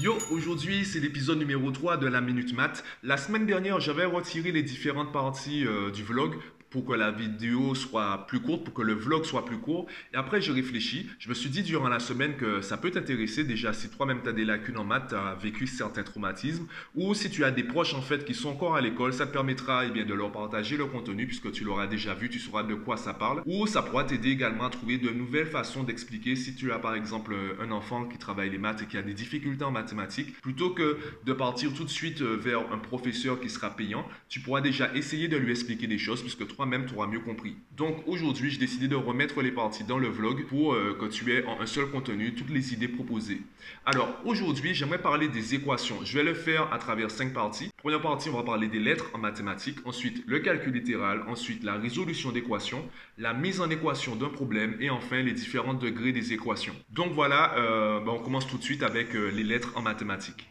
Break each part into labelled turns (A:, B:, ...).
A: Yo, aujourd'hui c'est l'épisode numéro 3 de la Minute Math. La semaine dernière, j'avais retiré les différentes parties euh, du vlog pour que la vidéo soit plus courte, pour que le vlog soit plus court. Et après, j'ai réfléchi. Je me suis dit durant la semaine que ça peut t'intéresser. Déjà, si toi-même tu as des lacunes en maths, tu as vécu certains traumatismes, ou si tu as des proches en fait qui sont encore à l'école, ça te permettra eh bien, de leur partager le contenu puisque tu l'auras déjà vu, tu sauras de quoi ça parle. Ou ça pourra t'aider également à trouver de nouvelles façons d'expliquer si tu as par exemple un enfant qui travaille les maths et qui a des difficultés en mathématiques. Plutôt que de partir tout de suite euh, vers un professeur qui sera payant, tu pourras déjà essayer de lui expliquer des choses puisque même tu auras mieux compris. Donc aujourd'hui, j'ai décidé de remettre les parties dans le vlog pour euh, que tu aies en un seul contenu toutes les idées proposées. Alors aujourd'hui, j'aimerais parler des équations. Je vais le faire à travers cinq parties. Première partie, on va parler des lettres en mathématiques. Ensuite, le calcul littéral. Ensuite, la résolution d'équations. La mise en équation d'un problème. Et enfin, les différents degrés des équations. Donc voilà, euh, ben, on commence tout de suite avec euh, les lettres en mathématiques.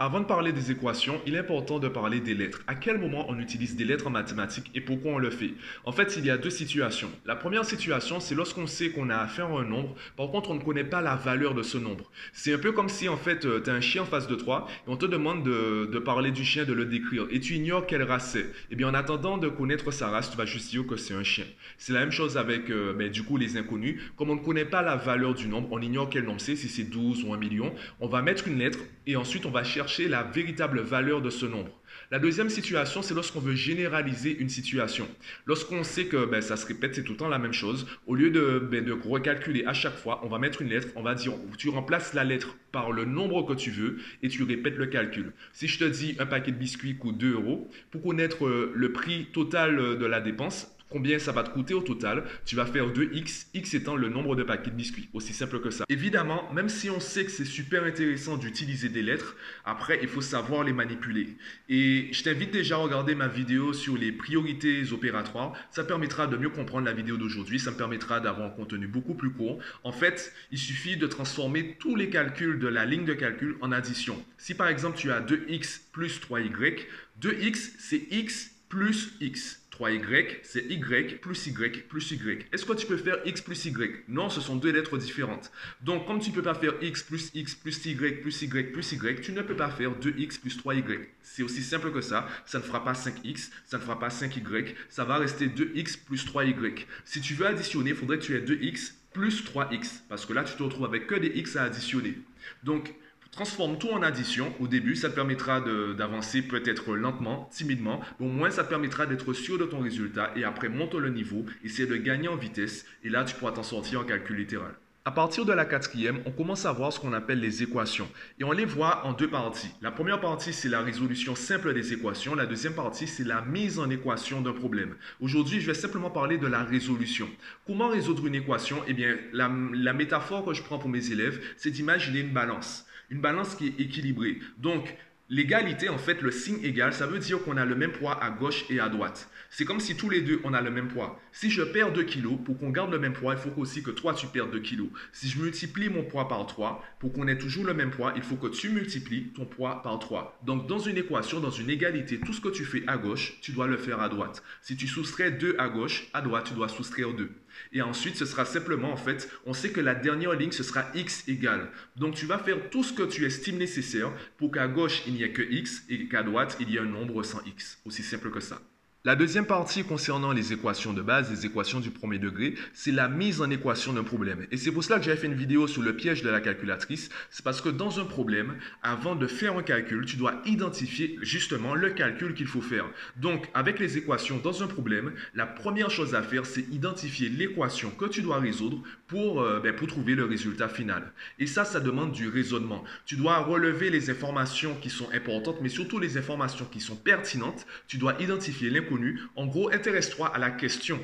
A: Avant de parler des équations, il est important de parler des lettres. À quel moment on utilise des lettres en mathématiques et pourquoi on le fait? En fait, il y a deux situations. La première situation, c'est lorsqu'on sait qu'on a affaire à un nombre, par contre, on ne connaît pas la valeur de ce nombre. C'est un peu comme si, en fait, euh, tu as un chien en face de toi et on te demande de, parler du chien, de le décrire, et tu ignores quelle race c'est. Eh bien, en attendant de connaître sa race, tu vas juste dire que c'est un chien. C'est la même chose avec, euh, ben, du coup, les inconnus. Comme on ne connaît pas la valeur du nombre, on ignore quel nombre c'est, si c'est 12 ou 1 million, on va mettre une lettre et ensuite on va chercher la véritable valeur de ce nombre. La deuxième situation, c'est lorsqu'on veut généraliser une situation. Lorsqu'on sait que ben, ça se répète, c'est tout le temps la même chose, au lieu de, ben, de recalculer à chaque fois, on va mettre une lettre, on va dire, tu remplaces la lettre par le nombre que tu veux et tu répètes le calcul. Si je te dis un paquet de biscuits coûte 2 euros, pour connaître euh, le prix total euh, de la dépense, combien ça va te coûter au total. Tu vas faire 2x, x étant le nombre de paquets de biscuits. Aussi simple que ça. Évidemment, même si on sait que c'est super intéressant d'utiliser des lettres, après, il faut savoir les manipuler. Et je t'invite déjà à regarder ma vidéo sur les priorités opératoires. Ça permettra de mieux comprendre la vidéo d'aujourd'hui. Ça me permettra d'avoir un contenu beaucoup plus court. En fait, il suffit de transformer tous les calculs de la ligne de calcul en addition. Si par exemple tu as 2x plus 3y, 2x c'est x plus x. 3y, c'est y plus y plus y. Est-ce que tu peux faire x plus y? Non, ce sont deux lettres différentes. Donc, comme tu ne peux pas faire x plus x plus y plus y plus y, tu ne peux pas faire 2x plus 3y. C'est aussi simple que ça. Ça ne fera pas 5x, ça ne fera pas 5y, ça va rester 2x plus 3y. Si tu veux additionner, il faudrait que tu aies 2x plus 3x, parce que là, tu te retrouves avec que des x à additionner. Donc, Transforme tout en addition. Au début, ça te permettra d'avancer peut-être lentement, timidement, mais au moins ça te permettra d'être sûr de ton résultat et après monte le niveau, essaie de gagner en vitesse et là tu pourras t'en sortir en calcul littéral. À partir de la quatrième, on commence à voir ce qu'on appelle les équations. Et on les voit en deux parties. La première partie, c'est la résolution simple des équations. La deuxième partie, c'est la mise en équation d'un problème. Aujourd'hui, je vais simplement parler de la résolution. Comment résoudre une équation? Eh bien, la, la métaphore que je prends pour mes élèves, c'est d'imaginer une balance une balance qui est équilibrée. Donc, l'égalité, en fait, le signe égal, ça veut dire qu'on a le même poids à gauche et à droite. C'est comme si tous les deux, on a le même poids. Si je perds 2 kilos, pour qu'on garde le même poids, il faut aussi que toi, tu perdes 2 kilos. Si je multiplie mon poids par 3, pour qu'on ait toujours le même poids, il faut que tu multiplies ton poids par 3. Donc, dans une équation, dans une égalité, tout ce que tu fais à gauche, tu dois le faire à droite. Si tu soustrais 2 à gauche, à droite, tu dois soustraire 2. Et ensuite, ce sera simplement, en fait, on sait que la dernière ligne, ce sera x égale. Donc, tu vas faire tout ce que tu estimes nécessaire pour qu'à gauche, il n'y ait que x et qu'à droite, il y ait un nombre sans x. Aussi simple que ça. La deuxième partie concernant les équations de base, les équations du premier degré, c'est la mise en équation d'un problème. Et c'est pour cela que j'avais fait une vidéo sur le piège de la calculatrice. C'est parce que dans un problème, avant de faire un calcul, tu dois identifier justement le calcul qu'il faut faire. Donc, avec les équations dans un problème, la première chose à faire, c'est identifier l'équation que tu dois résoudre pour, euh, ben, pour trouver le résultat final. Et ça, ça demande du raisonnement. Tu dois relever les informations qui sont importantes, mais surtout les informations qui sont pertinentes. Tu dois identifier l'inconnu en gros, intéresse-toi à la question.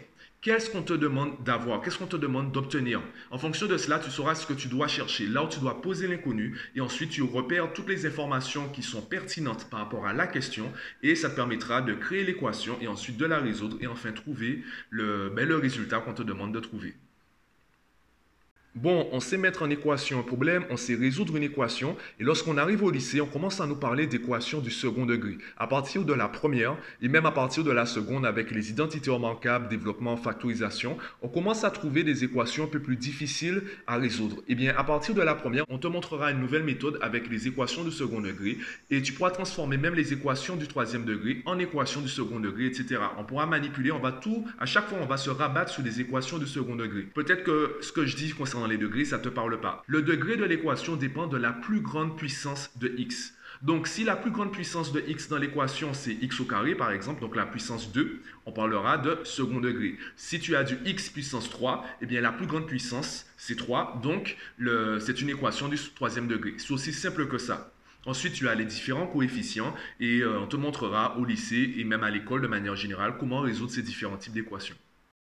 A: Qu'est-ce qu'on te demande d'avoir? Qu'est-ce qu'on te demande d'obtenir? En fonction de cela, tu sauras ce que tu dois chercher, là où tu dois poser l'inconnu, et ensuite tu repères toutes les informations qui sont pertinentes par rapport à la question, et ça permettra de créer l'équation et ensuite de la résoudre, et enfin trouver le, ben, le résultat qu'on te demande de trouver. Bon, on sait mettre en équation un problème, on sait résoudre une équation, et lorsqu'on arrive au lycée, on commence à nous parler d'équations du second degré. À partir de la première, et même à partir de la seconde, avec les identités remarquables, développement, factorisation, on commence à trouver des équations un peu plus difficiles à résoudre. Eh bien, à partir de la première, on te montrera une nouvelle méthode avec les équations du second degré, et tu pourras transformer même les équations du troisième degré en équations du second degré, etc. On pourra manipuler, on va tout, à chaque fois, on va se rabattre sur des équations du second degré. Peut-être que ce que je dis concernant les degrés, ça ne te parle pas. Le degré de l'équation dépend de la plus grande puissance de x. Donc, si la plus grande puissance de x dans l'équation, c'est x au carré, par exemple, donc la puissance 2, on parlera de second degré. Si tu as du x puissance 3, eh bien, la plus grande puissance, c'est 3, donc c'est une équation du troisième degré. C'est aussi simple que ça. Ensuite, tu as les différents coefficients et euh, on te montrera au lycée et même à l'école de manière générale comment résoudre ces différents types d'équations.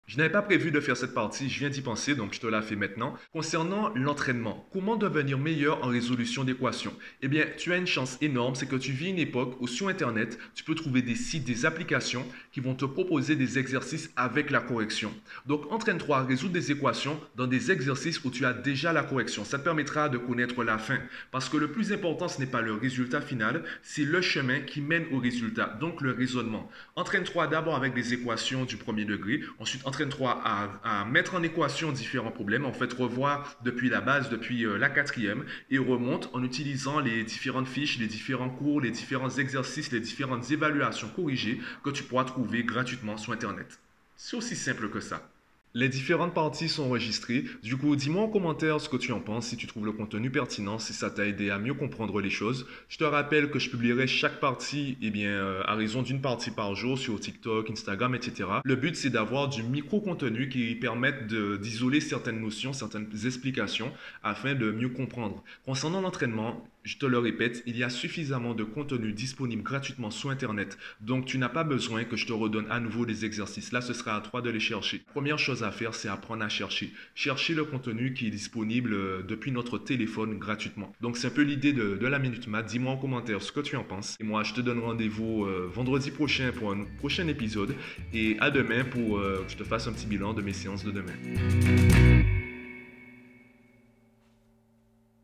A: Je n'avais pas prévu de faire cette partie, je viens d'y penser, donc je te la fais maintenant. Concernant l'entraînement, comment devenir meilleur en résolution d'équations? Eh bien, tu as une chance énorme, c'est que tu vis une époque où sur Internet, tu peux trouver des sites, des applications qui vont te proposer des exercices avec la correction. Donc, entraîne-toi à résoudre des équations dans des exercices où tu as déjà la correction. Ça te permettra de connaître la fin. Parce que le plus important, ce n'est pas le résultat final, c'est le chemin qui mène au résultat, donc le raisonnement. Entraîne-toi d'abord avec des équations du premier degré, ensuite entraîne 3 à, mettre en équation différents problèmes, en fait revoir depuis la base, depuis euh, la quatrième, et remonte en utilisant les différentes fiches, les différents cours, les différents exercices, les différentes évaluations corrigées que tu pourras trouver gratuitement sur Internet. C'est aussi simple que ça. Les différentes parties sont enregistrées. Du coup, dis-moi en commentaire ce que tu en penses, si tu trouves le contenu pertinent, si ça t'a aidé à mieux comprendre les choses. Je te rappelle que je publierai chaque partie eh bien, euh, à raison d'une partie par jour sur TikTok, Instagram, etc. Le but, c'est d'avoir du micro-contenu qui permette d'isoler certaines notions, certaines explications afin de mieux comprendre. Concernant l'entraînement, je te le répète, il y a suffisamment de contenu disponible gratuitement sur Internet, donc tu n'as pas besoin que je te redonne à nouveau des exercices. Là, ce sera à toi de les chercher. Première chose à faire, c'est apprendre à chercher. Chercher le contenu qui est disponible euh, depuis notre téléphone gratuitement. Donc, c'est un peu l'idée de, la Minute Math. Dis-moi en commentaire ce que tu en penses. Et moi, je te donne rendez-vous euh, vendredi prochain pour un prochain épisode. Et à demain pour euh, que je te fasse un petit bilan de mes séances de demain.